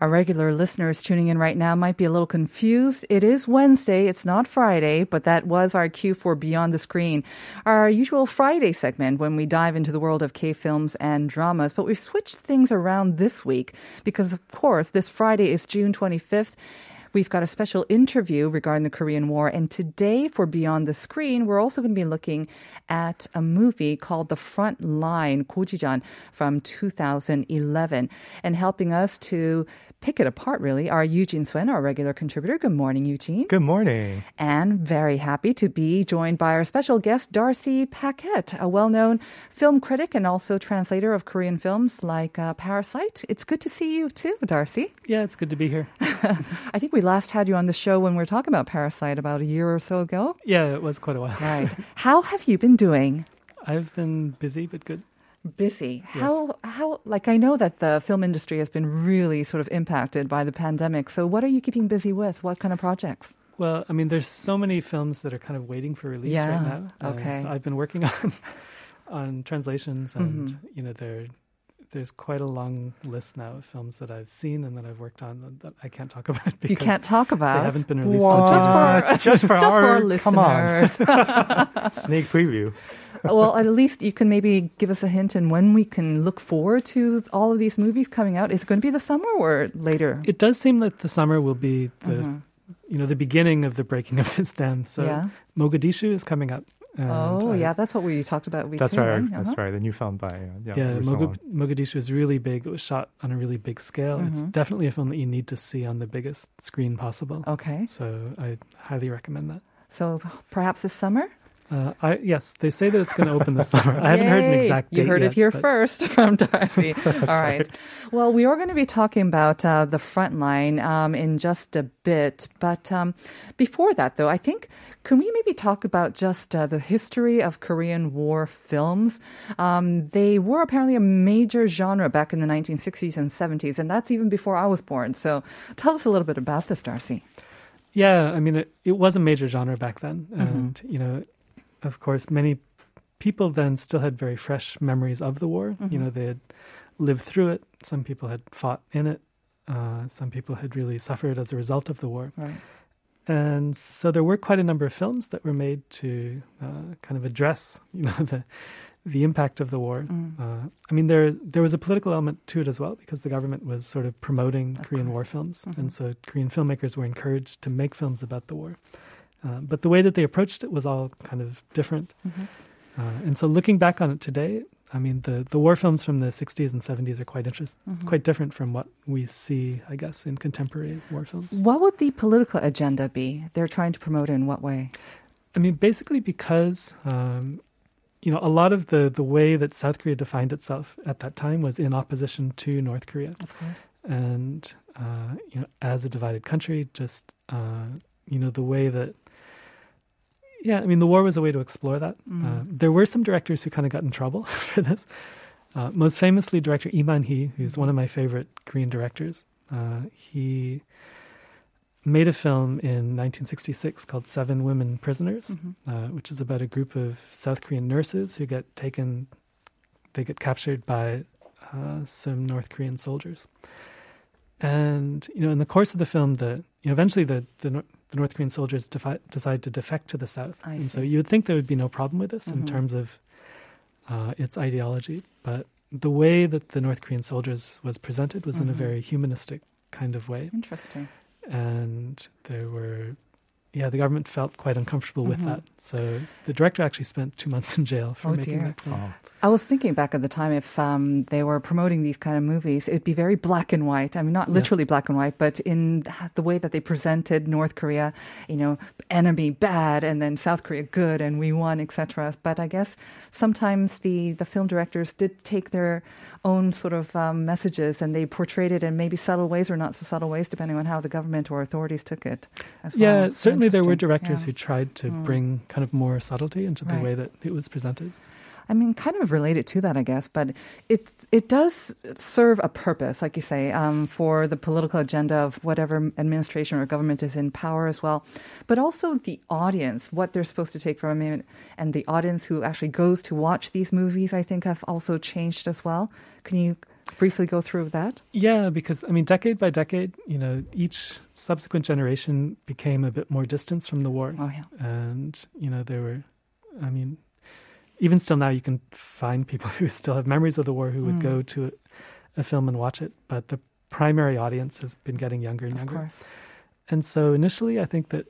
Our regular listeners tuning in right now might be a little confused. It is Wednesday, it's not Friday, but that was our cue for Beyond the Screen, our usual Friday segment when we dive into the world of K films and dramas. But we've switched things around this week because, of course, this Friday is June 25th. We've got a special interview regarding the Korean War. And today, for Beyond the Screen, we're also going to be looking at a movie called The Front Line, Gojijan, from 2011. And helping us to pick it apart, really, are Eugene Swen, our regular contributor. Good morning, Eugene. Good morning. And very happy to be joined by our special guest, Darcy Paquet, a well known film critic and also translator of Korean films like uh, Parasite. It's good to see you too, Darcy. Yeah, it's good to be here. I think we last had you on the show when we were talking about Parasite about a year or so ago. Yeah, it was quite a while. Right. How have you been doing? I've been busy but good. Busy. How how like I know that the film industry has been really sort of impacted by the pandemic. So what are you keeping busy with? What kind of projects? Well, I mean, there's so many films that are kind of waiting for release Yeah, right now. Uh, okay. so I've been working on on translations, and Mm-hmm. you know, there there's quite a long list now of films that I've seen and that I've worked on that, that I can't talk about because You can't talk about. They haven't been released just for Just for just our- for listeners. sneak preview. well, at least you can maybe give us a hint in when we can look forward to all of these movies coming out. Is it going to be the summer or later? It does seem that the summer will be the you know the beginning of the breaking of this dam. So Mm-hmm. Yeah. Mogadishu is coming up. And, oh, uh, yeah, that's what we talked about. We That's too, right. right? That's Uh-huh. right. The new film by uh, yeah, Yeah, Lee Mogadishu is really big. It was shot on a really big scale. It's Mm-hmm. definitely a film that you need to see on the biggest screen possible. Okay, So I highly recommend that. so perhaps this summer. Uh, I yes, they say that it's going to open this summer. I haven't heard an exact date You heard yet, it here but first from Darcy. All right. Well, we are going to be talking about uh, the front line um, in just a bit. But um, before that, though, I think, can we maybe talk about just uh, the history of Korean War films? Um, they were apparently a major genre back in the 1960s and 70s, and that's even before I was born. So tell us a little bit about this, Darcy. Yeah, I mean, it, it was a major genre back then. Mm-hmm. And, you know, of course, many people then still had very fresh memories of the war. Mm-hmm. You know, they had lived through it. Some people had fought in it. Uh, some people had really suffered as a result of the war. Right. And so there were quite a number of films that were made to uh, kind of address, you know, the the impact of the war. Mm. Uh, I mean, there there was a political element to it as well because the government was sort of promoting Korean war films, Mm-hmm. and so Korean filmmakers were encouraged to make films about the war. Uh, but the way that they approached it was all kind of different. Mm-hmm. Uh, and so looking back on it today, I mean, the, the war films from the 60s and 70s are quite interest, Mm-hmm. quite different from what we see, I guess, in contemporary war films. What would the political agenda be? They're trying to promote it in what way? I mean, basically because um, you know a lot of the the way that South Korea defined itself at that time was in opposition to North Korea, Of course. and uh, you know as a divided country, just uh, you know the way that. Yeah, I mean, the war was a way to explore that. Uh, there were some directors who kind of got in trouble for this. Uh, most famously, director Lee Man-hee, who's one of my favorite Korean directors. Uh, he made a film in 1966 called Seven Women Prisoners, uh, which is about a group of South Korean nurses who get taken, they get captured by uh, some North Korean soldiers. And you know, in the course of the film, the you know, eventually the the, the North Korean soldiers defi- decide to defect to the south, I and so you would think there would be no problem with this in terms of uh, its ideology, but the way that the North Korean soldiers was presented was in a very humanistic kind of way. Interesting. and there were yeah the government felt quite uncomfortable with Mm-hmm. that. So the director actually spent two months in jail for Oh, making dear. that film Oh, I was thinking back at the time if um, they were promoting these kind of movies, it'd be very black and white. I mean, not literally black and white, but in the way that they presented North Korea, you know, enemy bad and then South Korea good and we won, etc. But I guess sometimes the, the film directors did take their own sort of um, messages and they portrayed it in maybe subtle ways or not so subtle ways, depending on how the government or authorities took it. As Yeah, well. Certainly there were directors Yeah. who tried to bring kind of more subtlety into the Right. way that it was presented. I mean, kind of related to that, I guess, but it it does serve a purpose, like you say, um, for the political agenda of whatever administration or government is in power as well. But also the audience, what they're supposed to take from it, and the audience who actually goes to watch these movies, I think, have also changed as well. Can you briefly go through that? Yeah, because I mean, decade by decade, you know, each subsequent generation became a bit more distanced from the war. Oh, yeah. And, you know, there were, I mean, even still now, you can find people who still have memories of the war who would Mm. go to a, a film and watch it. But the primary audience has been getting younger and Of younger. course. And so initially, I think that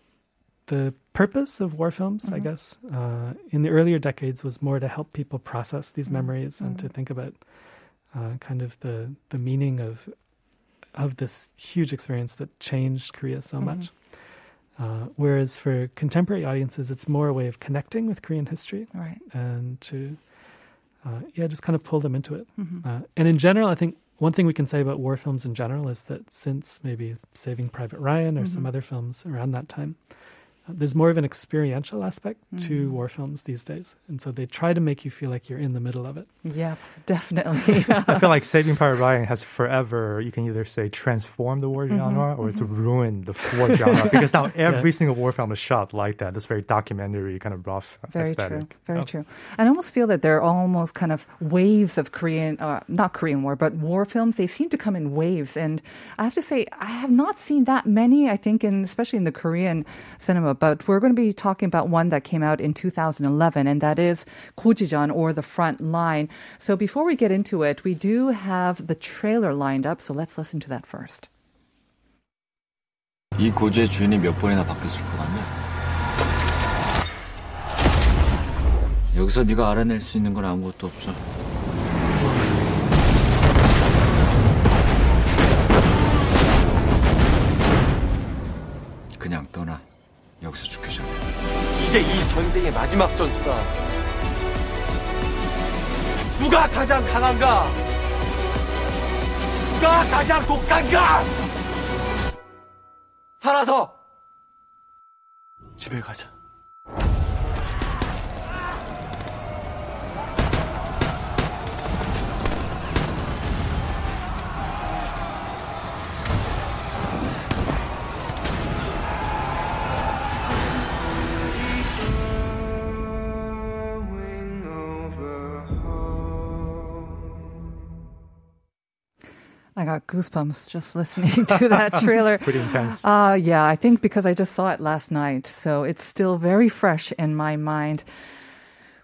the purpose of war films, Mm-hmm. I guess, uh, in the earlier decades was more to help people process these Mm-hmm. memories and to think about uh, kind of the, the meaning of of this huge experience that changed Korea so Mm-hmm. much. Uh, whereas for contemporary audiences, it's more a way of connecting with Korean history Right. and to uh, yeah just kind of pull them into it Mm-hmm. uh, and in general i think one thing we can say about war films in general is that since maybe saving private ryan or Mm-hmm. some other films around that time there's more of an experiential aspect Mm-hmm. to war films these days and so they try to make you feel like you're in the middle of it Yep, definitely. I feel like Saving Private Ryan has forever, you can either say transformed the war Mm-hmm, genre or it's ruined the war genre because now every single war film is shot like that. This very documentary, kind of rough Very aesthetic. true. Very Oh. true. I almost feel that there are almost kind of waves of Korean, uh, not Korean war, but war films. They seem to come in waves. And I have to say, I have not seen that many, I think, in, especially in the Korean cinema But we're going to be talking about one that came out in 2011, and that is Gojijeon or The Front Line. So before we get into it, we do have the trailer lined up. So let's listen to that first. 이 고지의 주인이 몇 번이나 바뀌었을 것 같냐? 여기서 네가 알아낼 수 있는 건 아무것도 없어. 여기서 죽기 전에. 이제 이 전쟁의 마지막 전투다. 누가 가장 강한가? 누가 가장 독한가? 살아서 집에 가자. I got goosebumps just listening to that trailer. Pretty intense. Uh, yeah, I think because I just saw it last night, so it's still very fresh in my mind.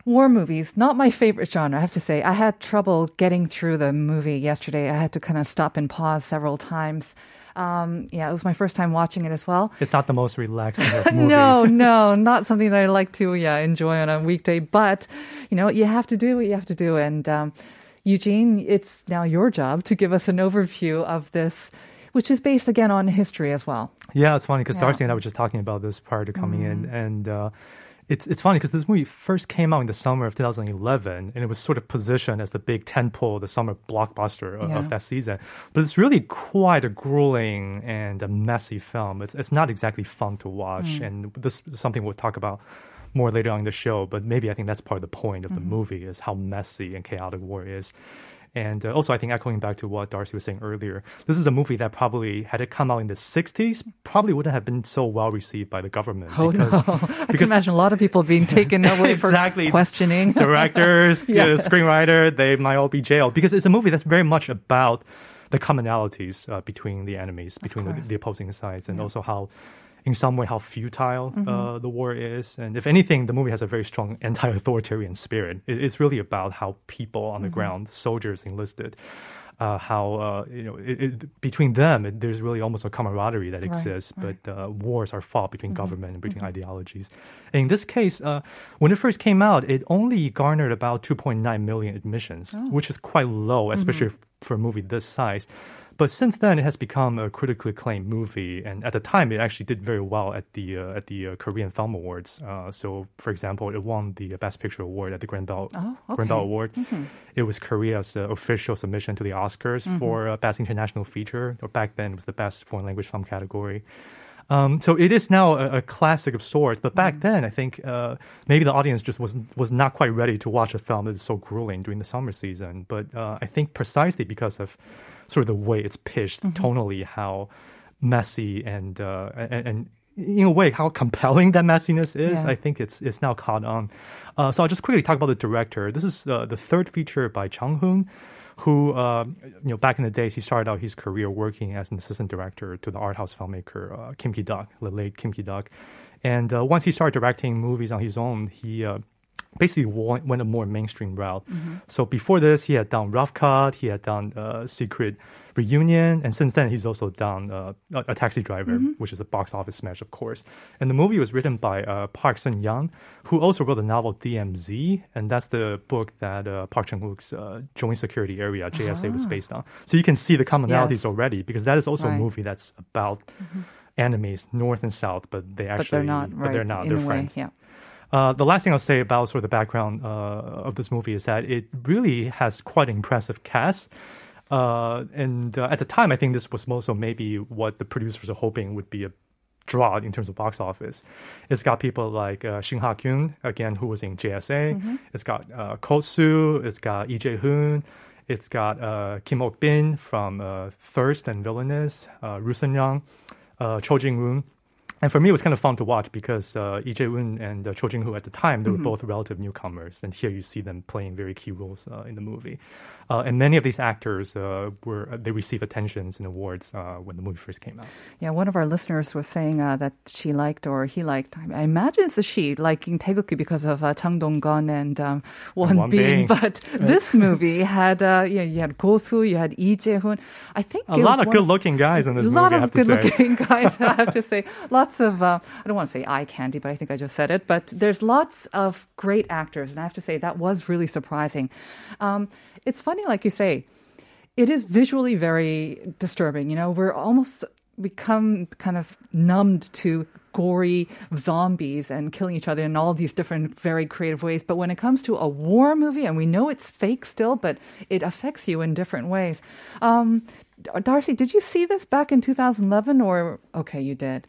War movies, not my favorite genre, I have to say. I had trouble getting through the movie yesterday. I had to kind of stop and pause several times. Um, yeah, it was my first time watching it as well. It's not the most relaxing movies. No, no, not something that I like to yeah enjoy on a weekday. But you know, you have to do what you have to do. And um, Eugene, it's now your job to give us an overview of this, which is based again on history as well. Yeah, it's funny because Yeah. Mm. Darcy and I were just talking about this prior to coming in, and uh, it's it's funny because this movie first came out in the summer of 2011, and it was sort of positioned as the big tentpole, the summer blockbuster of, Yeah. of that season. But it's really quite a grueling and a messy film. It's it's not exactly fun to watch, Mm. and this is something we'll talk about more later on in the show. But maybe I think that's part of the point of Mm-hmm. the movie is how messy and chaotic war is. And uh, also, I think echoing back to what Darcy was saying earlier, this is a movie that probably, had it come out in the 60s, probably wouldn't have been so well received by the government. Oh no! I can imagine a lot of people being taken away Exactly. for questioning. directors, Yeah. screenwriter, they might all be jailed because it's a movie that's very much about the commonalities uh, between the enemies, between the, the opposing sides, and also how, in some way, how futile Mm-hmm. uh, the war is. And if anything, the movie has a very strong anti-authoritarian spirit. It, it's really about how people on the Mm-hmm. ground, soldiers enlisted, uh, how uh, you know it, it, between them it, there's really almost a camaraderie that exists, right. but uh, wars are fought between government and between ideologies. And in this case, uh, when it first came out, it only garnered about 2.9 million admissions, which is quite low, especially f- for a movie this size. But since then, it has become a critically acclaimed movie, and at the time, it actually did very well at the uh, at the uh, Korean Film Awards. Uh, so, for example, it won the Best Picture award at the Grand Bell Oh, Grand Bell okay. Award. It was Korea's uh, official submission to the Oscars for uh, Best International Feature, or back then it was the Best Foreign Language Film category. Um, so it is now a, a classic of sorts, but back then I think uh, maybe the audience just was was not quite ready to watch a film that is so grueling during the summer season. But uh, I think precisely because of sort of the way it's pitched tonally, how messy and, uh, and and in a way how compelling that messiness is, Yeah. I think it's it's now caught on. Uh, so I'll just quickly talk about the director. This is uh, the third feature by Jang Hoon who, uh, you know, back in the days, he started out his career working as an assistant director to the art house filmmaker uh, Kim Ki-duk, the late Kim Ki-duk. And uh, once he started directing movies on his own, he uh, basically went, went a more mainstream route. So before this, he had done Rough Cut, he had done uh, Secret Reunion, and since then, he's also done uh, a, Taxi Driver, which is a box office smash, of course. And the movie was written by uh, Park Sang-yeon, who also wrote the novel DMZ, and that's the book that uh, Park Chan-wook's uh, Joint Security Area (JSA) was based on. So you can see the commonalities Yes. already, because that is also Right. a movie that's about enemies, north and south, but they actually but they're not right. but they're not. they're a way, friends. yeah. Uh, the last thing I'll say about sort of the background uh, of this movie is that it really has quite an impressive cast. Uh, and uh, at the time, I think this was also maybe what the producers are hoping would be a draw in terms of box office. It's got people like uh, Shin Ha Kyun, again, who was in JSA. It's got uh, Ko Soo. It's got Lee Jae Hoon. It's got uh, Kim Ok Bin from uh, Thirst and Villainess, uh, Young, uh, Cho Jin Woong. And for me, it was kind of fun to watch because uh, Lee Woon and uh, Cho Jing Hoo at the time, they were both relative newcomers. And here you see them playing very key roles uh, in the movie. Uh, and many of these actors uh, were, they received attentions and awards uh, when the movie first came out. Yeah, one of our listeners was saying uh, that she liked or he liked. I imagine it's a she liking Taegukgi because of uh, Chang Dong-gun and um, Won Won Bin. But this movie had uh, yeah, you had Go Soo, you had Lee Jae-hoon. I think A lot of good looking guys in this a movie, lot of have to say. good-looking guys. I have to say, lots of. Uh, I don't want to say eye candy, but I think I just said it. But there's lots of great actors, and I have to say that was really surprising. Um, it's funny, like you say, it is visually very disturbing. You know, we're almost become kind of numbed to gory zombies and killing each other in all these different very creative ways but when it comes to a war movie and we know it's fake still but it affects you in different ways um, darcy did you see this back in 2011 or okay you did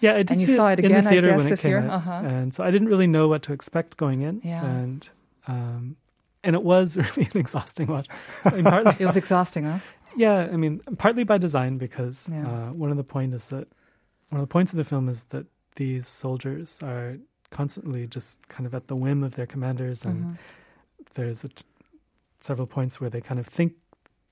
Yeah, I did And you see saw it in again, the I theater guess, when it this came year? out, Uh-huh. and so I didn't really know what to expect going in. Yeah. and um, and it was really an exhausting watch. I mean, partly, it was exhausting huh yeah, I mean, partly by design because Yeah. uh, one of the point is that one of the points of the film is that these soldiers are constantly just kind of at the whim of their commanders, and Mm-hmm. there's a t- several points where they kind of think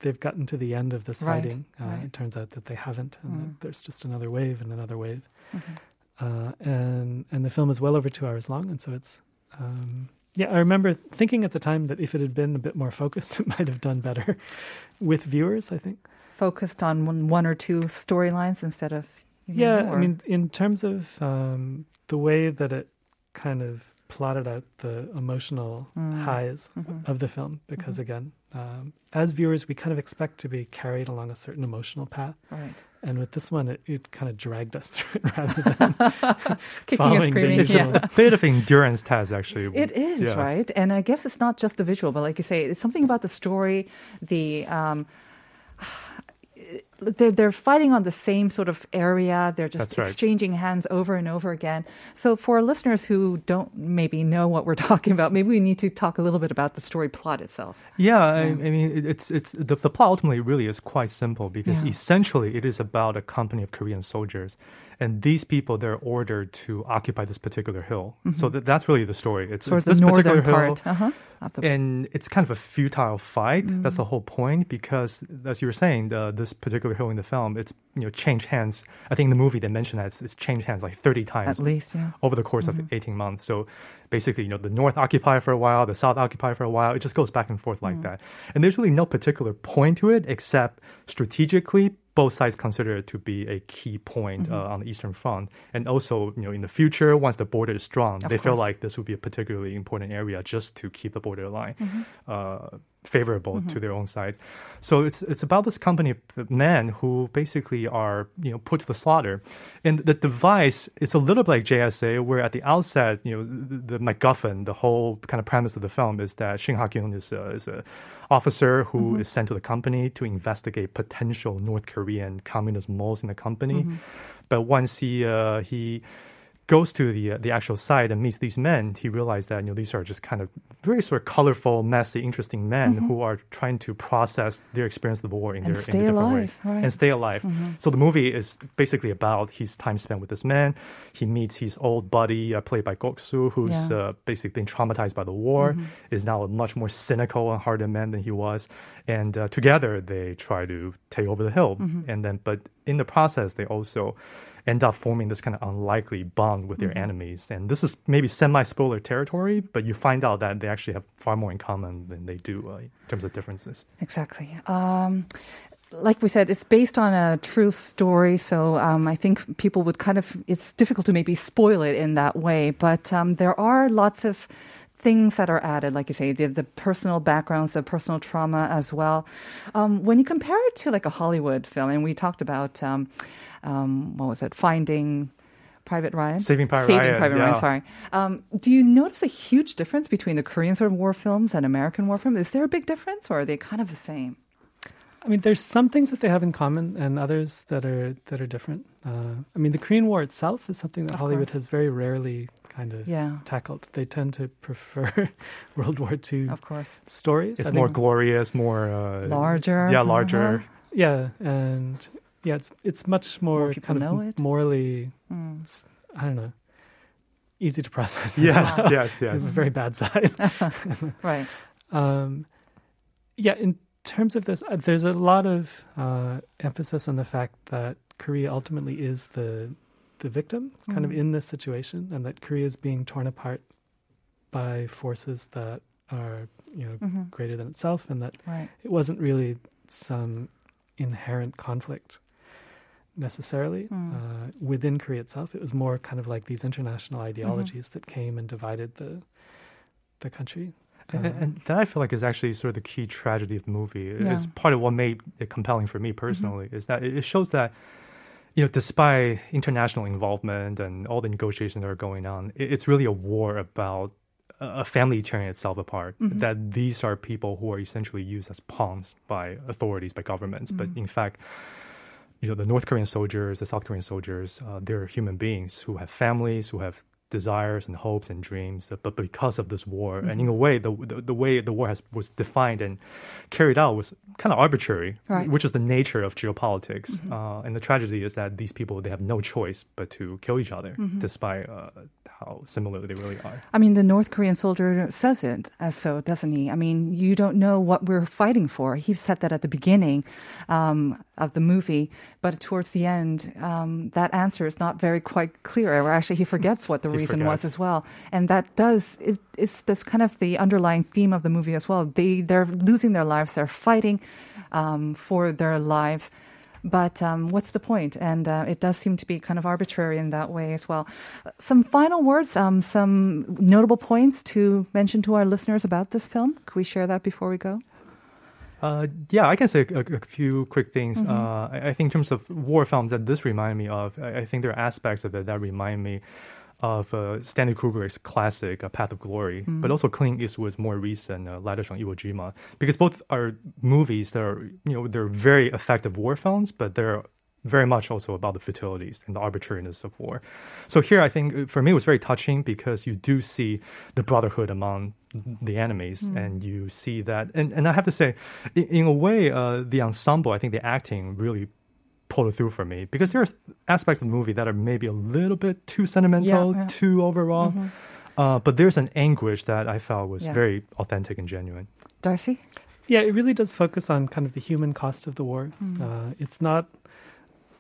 they've gotten to the end of this Right, fighting. Uh, right. It turns out that they haven't, and that Mm. there's just another wave and another wave. Mm-hmm. Uh, and and the film is well over two hours long, and so it's. Um, yeah, I remember thinking at the time that if it had been a bit more focused, it might have done better with viewers. I think. focused on one, one or two storylines instead of Yeah, know, I mean, in terms of um, the way that it kind of plotted out the emotional Mm. highs Mm-hmm. of the film, because again, um, as viewers, we kind of expect to be carried along a certain emotional path, right and with this one, it, it kind of dragged us through it rather than kicking and following the screaming usual. yeah. A bit of endurance test, actually. It is Yeah. right, and I guess it's not just the visual, but like you say, it's something about the story. The um, they're they're fighting on the same sort of area. They're just right. exchanging hands over and over again. So for listeners who don't maybe know what we're talking about, maybe we need to talk a little bit about the story plot itself. Yeah, I, I mean, it's it's the, the plot ultimately really is quite simple because Yeah. essentially it is about a company of Korean soldiers, and these people they're ordered to occupy this particular hill. So that, that's really the story. It's, it's the this particular northern hill. part. Uh-huh. the and it's kind of a futile fight. Mm. That's the whole point because, as you were saying, the, this particular hill in the film, it's you know changed hands. I think in the movie they mentioned that it's, it's changed hands like thirty times at least, yeah. over the course of 18 months. So basically, you know, the North occupy for a while, the South occupy for a while. It just goes back and forth like that. And there's really no particular point to it except strategically, both sides consider it to be a key point uh, on the Eastern Front. And also, you know, in the future, once the border is strong, Of they feel like this would be a particularly important area just to keep the border line uh, favorable to mm-hmm. their own side. So it's it's about this company of men who basically are you know put to the slaughter, and the device is a little bit like JSA, where at the outset you know the, the MacGuffin, the whole kind of premise of the film is that Shin Ha Kyun is a, is a officer who mm-hmm. is sent to the company to investigate potential North Korean communist moles in the company, mm-hmm. but once he uh, he goes to the uh, the actual site and meets these men, he realized that you know these are just kind of very sort of colorful, messy, interesting men who are trying to process their experience of the war in Mm-hmm. And their stay in different alive, way right. and stay alive. So the movie is basically about his time spent with this man. He meets his old buddy, uh, played by Ko Soo, who's Yeah. Mm-hmm. uh, basically been traumatized by the war, is now a much more cynical and hardened man than he was, and uh, together they try to take over the hill. Mm-hmm. And then, but in the process, they also end up forming this kind of unlikely bond with their Mm-hmm. enemies. And this is maybe semi-spoiler territory, but you find out that they actually have far more in common than they do uh, in terms of differences. Exactly. Um, like we said, it's based on a true story, so um, I think people would kind of, it's difficult to maybe spoil it in that way, but um, there are lots of things that are added, like you say, the, the personal backgrounds, the personal trauma as well. Um, when you compare it to like a Hollywood film, and we talked about, um, um, what was it, Finding Private Ryan? Saving Private Saving Ryan, Private Ryan, sorry. Um, do you notice a huge difference between the Korean sort of war films and American war films? Is there a big difference, or are they kind of the same? I mean, there's some things that they have in common, and others that are that are different. Uh, I mean, the Korean War itself is something that Of Hollywood course. has very rarely kind of Yeah. tackled. They tend to prefer World War II Of course. stories. It's I more think- glorious, more uh, Larger, Yeah, uh-huh. larger. yeah, and yeah, it's it's much more, people kind know of it. morally. Mm. s- I don't know. Easy to process. as Yes, well. yes, yes. It's a very bad side. Right. Um, yeah, in terms of this, uh, there's a lot of uh, emphasis on the fact that Korea ultimately is the the victim, kind of Mhm. in this situation, and that Korea is being torn apart by forces that are, you know, Mhm. greater than itself, and that Right. it wasn't really some inherent conflict necessarily Mm. uh, within Korea itself. It was more kind of like these international ideologies that came and divided the the country. And, Uh, and that I feel like is actually sort of the key tragedy of the movie. Yeah. It's part of what made it compelling for me personally is that it it shows that, you know, despite international involvement and all the negotiations that are going on, it's really a war about a family tearing itself apart. That these are people who are essentially used as pawns by authorities, by governments. But in fact, you know, the North Korean soldiers, the South Korean soldiers, uh, they're human beings who have families, who have desires and hopes and dreams. But because of this war, and in a way, the, the the way the war has was defined and carried out was kind of arbitrary, Right. which is the nature of geopolitics. Uh, and the tragedy is that these people they have no choice but to kill each other, despite uh, how similar they really are. I mean, the North Korean soldier says it as so, doesn't he? I mean, you don't know what we're fighting for. He said that at the beginning um, of the movie, but towards the end, um, that answer is not very quite clear. Or actually, he forgets what the He reason was as well. And that does it, it's this kind of the underlying theme of the movie as well. They they're losing their lives. They're fighting um, for their lives. But um, what's the point? And uh, it does seem to be kind of arbitrary in that way as well. Some final words, um, some notable points to mention to our listeners about this film. Could we share that before we go? Uh, yeah, I can say a, a few quick things. Uh, I, I think in terms of war films that this reminded me of, I, I think there are aspects of it that remind me of uh, Stanley Kubrick's classic uh, Path of Glory, but also Clint Eastwood's more recent uh, Letters from Iwo Jima, because both are movies that are, you know, they're very effective war films, but they're very much also about the futilities and the arbitrariness of war. So here, I think uh, for me, it was very touching because you do see the brotherhood among the enemies, and you see that. And, and I have to say, in, in a way, uh, the ensemble, I think the acting really pulled it through for me because there are aspects of the movie that are maybe a little bit too sentimental, Yeah, yeah. too overall. Uh, but there's an anguish that I felt was Yeah. very authentic and genuine. Darcy? Yeah, it really does focus on kind of the human cost of the war. Mm. Uh, it's not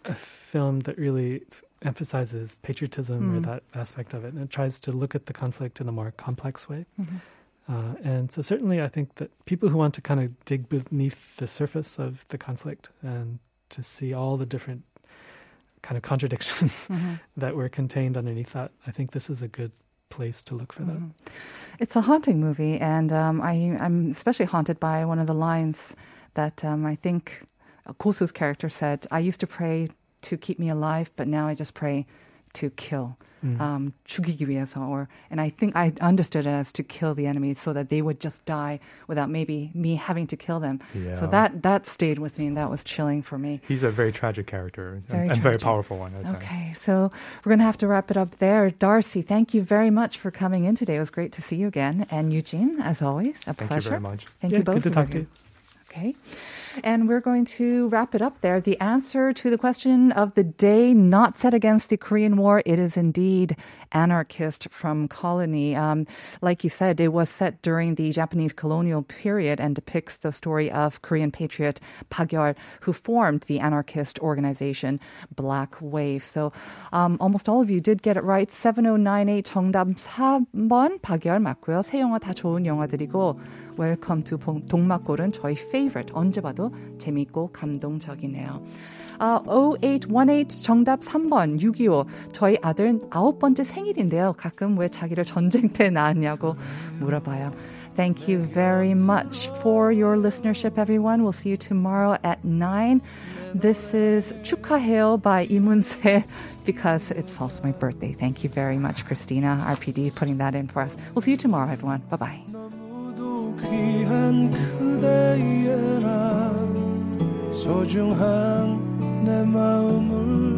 a film that really f- emphasizes patriotism or Mm. that aspect of it. And it tries to look at the conflict in a more complex way. Mhm. Uh, and so, certainly, I think that people who want to kind of dig beneath the surface of the conflict and to see all the different kind of contradictions Mhm. that were contained underneath that, I think this is a good place to look for that. Mhm. It's a haunting movie, and um, I, I'm especially haunted by one of the lines that um, I think Kosu's character said. I used to pray to keep me alive, but now I just pray to kill. Mm. Um, 죽이기 위해서, or and I think I understood it as to kill the enemy so that they would just die without maybe me having to kill them. So Yeah. that that stayed with me, and that was chilling for me. He's a very tragic character Very and, and very tragic. powerful one. I think. Okay, so we're going to have to wrap it up there. Darcy, thank you very much for coming in today. It was great to see you again. And Eugene, as always, a Thank pleasure. you very much. Thank Yeah, you both good to for talk being to you. Okay. And we're going to wrap it up there. The answer to the question of the day not set against the Korean War, it is indeed anarchist from colony. Um, like you said, it was set during the Japanese colonial period and depicts the story of Korean patriot Park Yeol, who formed the anarchist organization Black Wave. So um, almost all of you did get it right. 7098 정답 4번 박열 맞고요. 새 영화 다 좋은 영화들이고 Welcome to 봉- 동막골은 저희 favorite 언제 봐도 재밌고 감동적이네요. 아, 0818 정답 3번 625 저희 아들 아홉 번째 생일인데요. 가끔 왜 자기를 전쟁 때 낳았냐고 물어봐요. Thank you very much for your listenership, everyone. We'll see you tomorrow at 9. This is 축하해요 by 이문세 because it's also my birthday. Thank you very much, Christina, RPD, putting that in for us. We'll see you tomorrow, everyone. Bye 소중한 내 마음을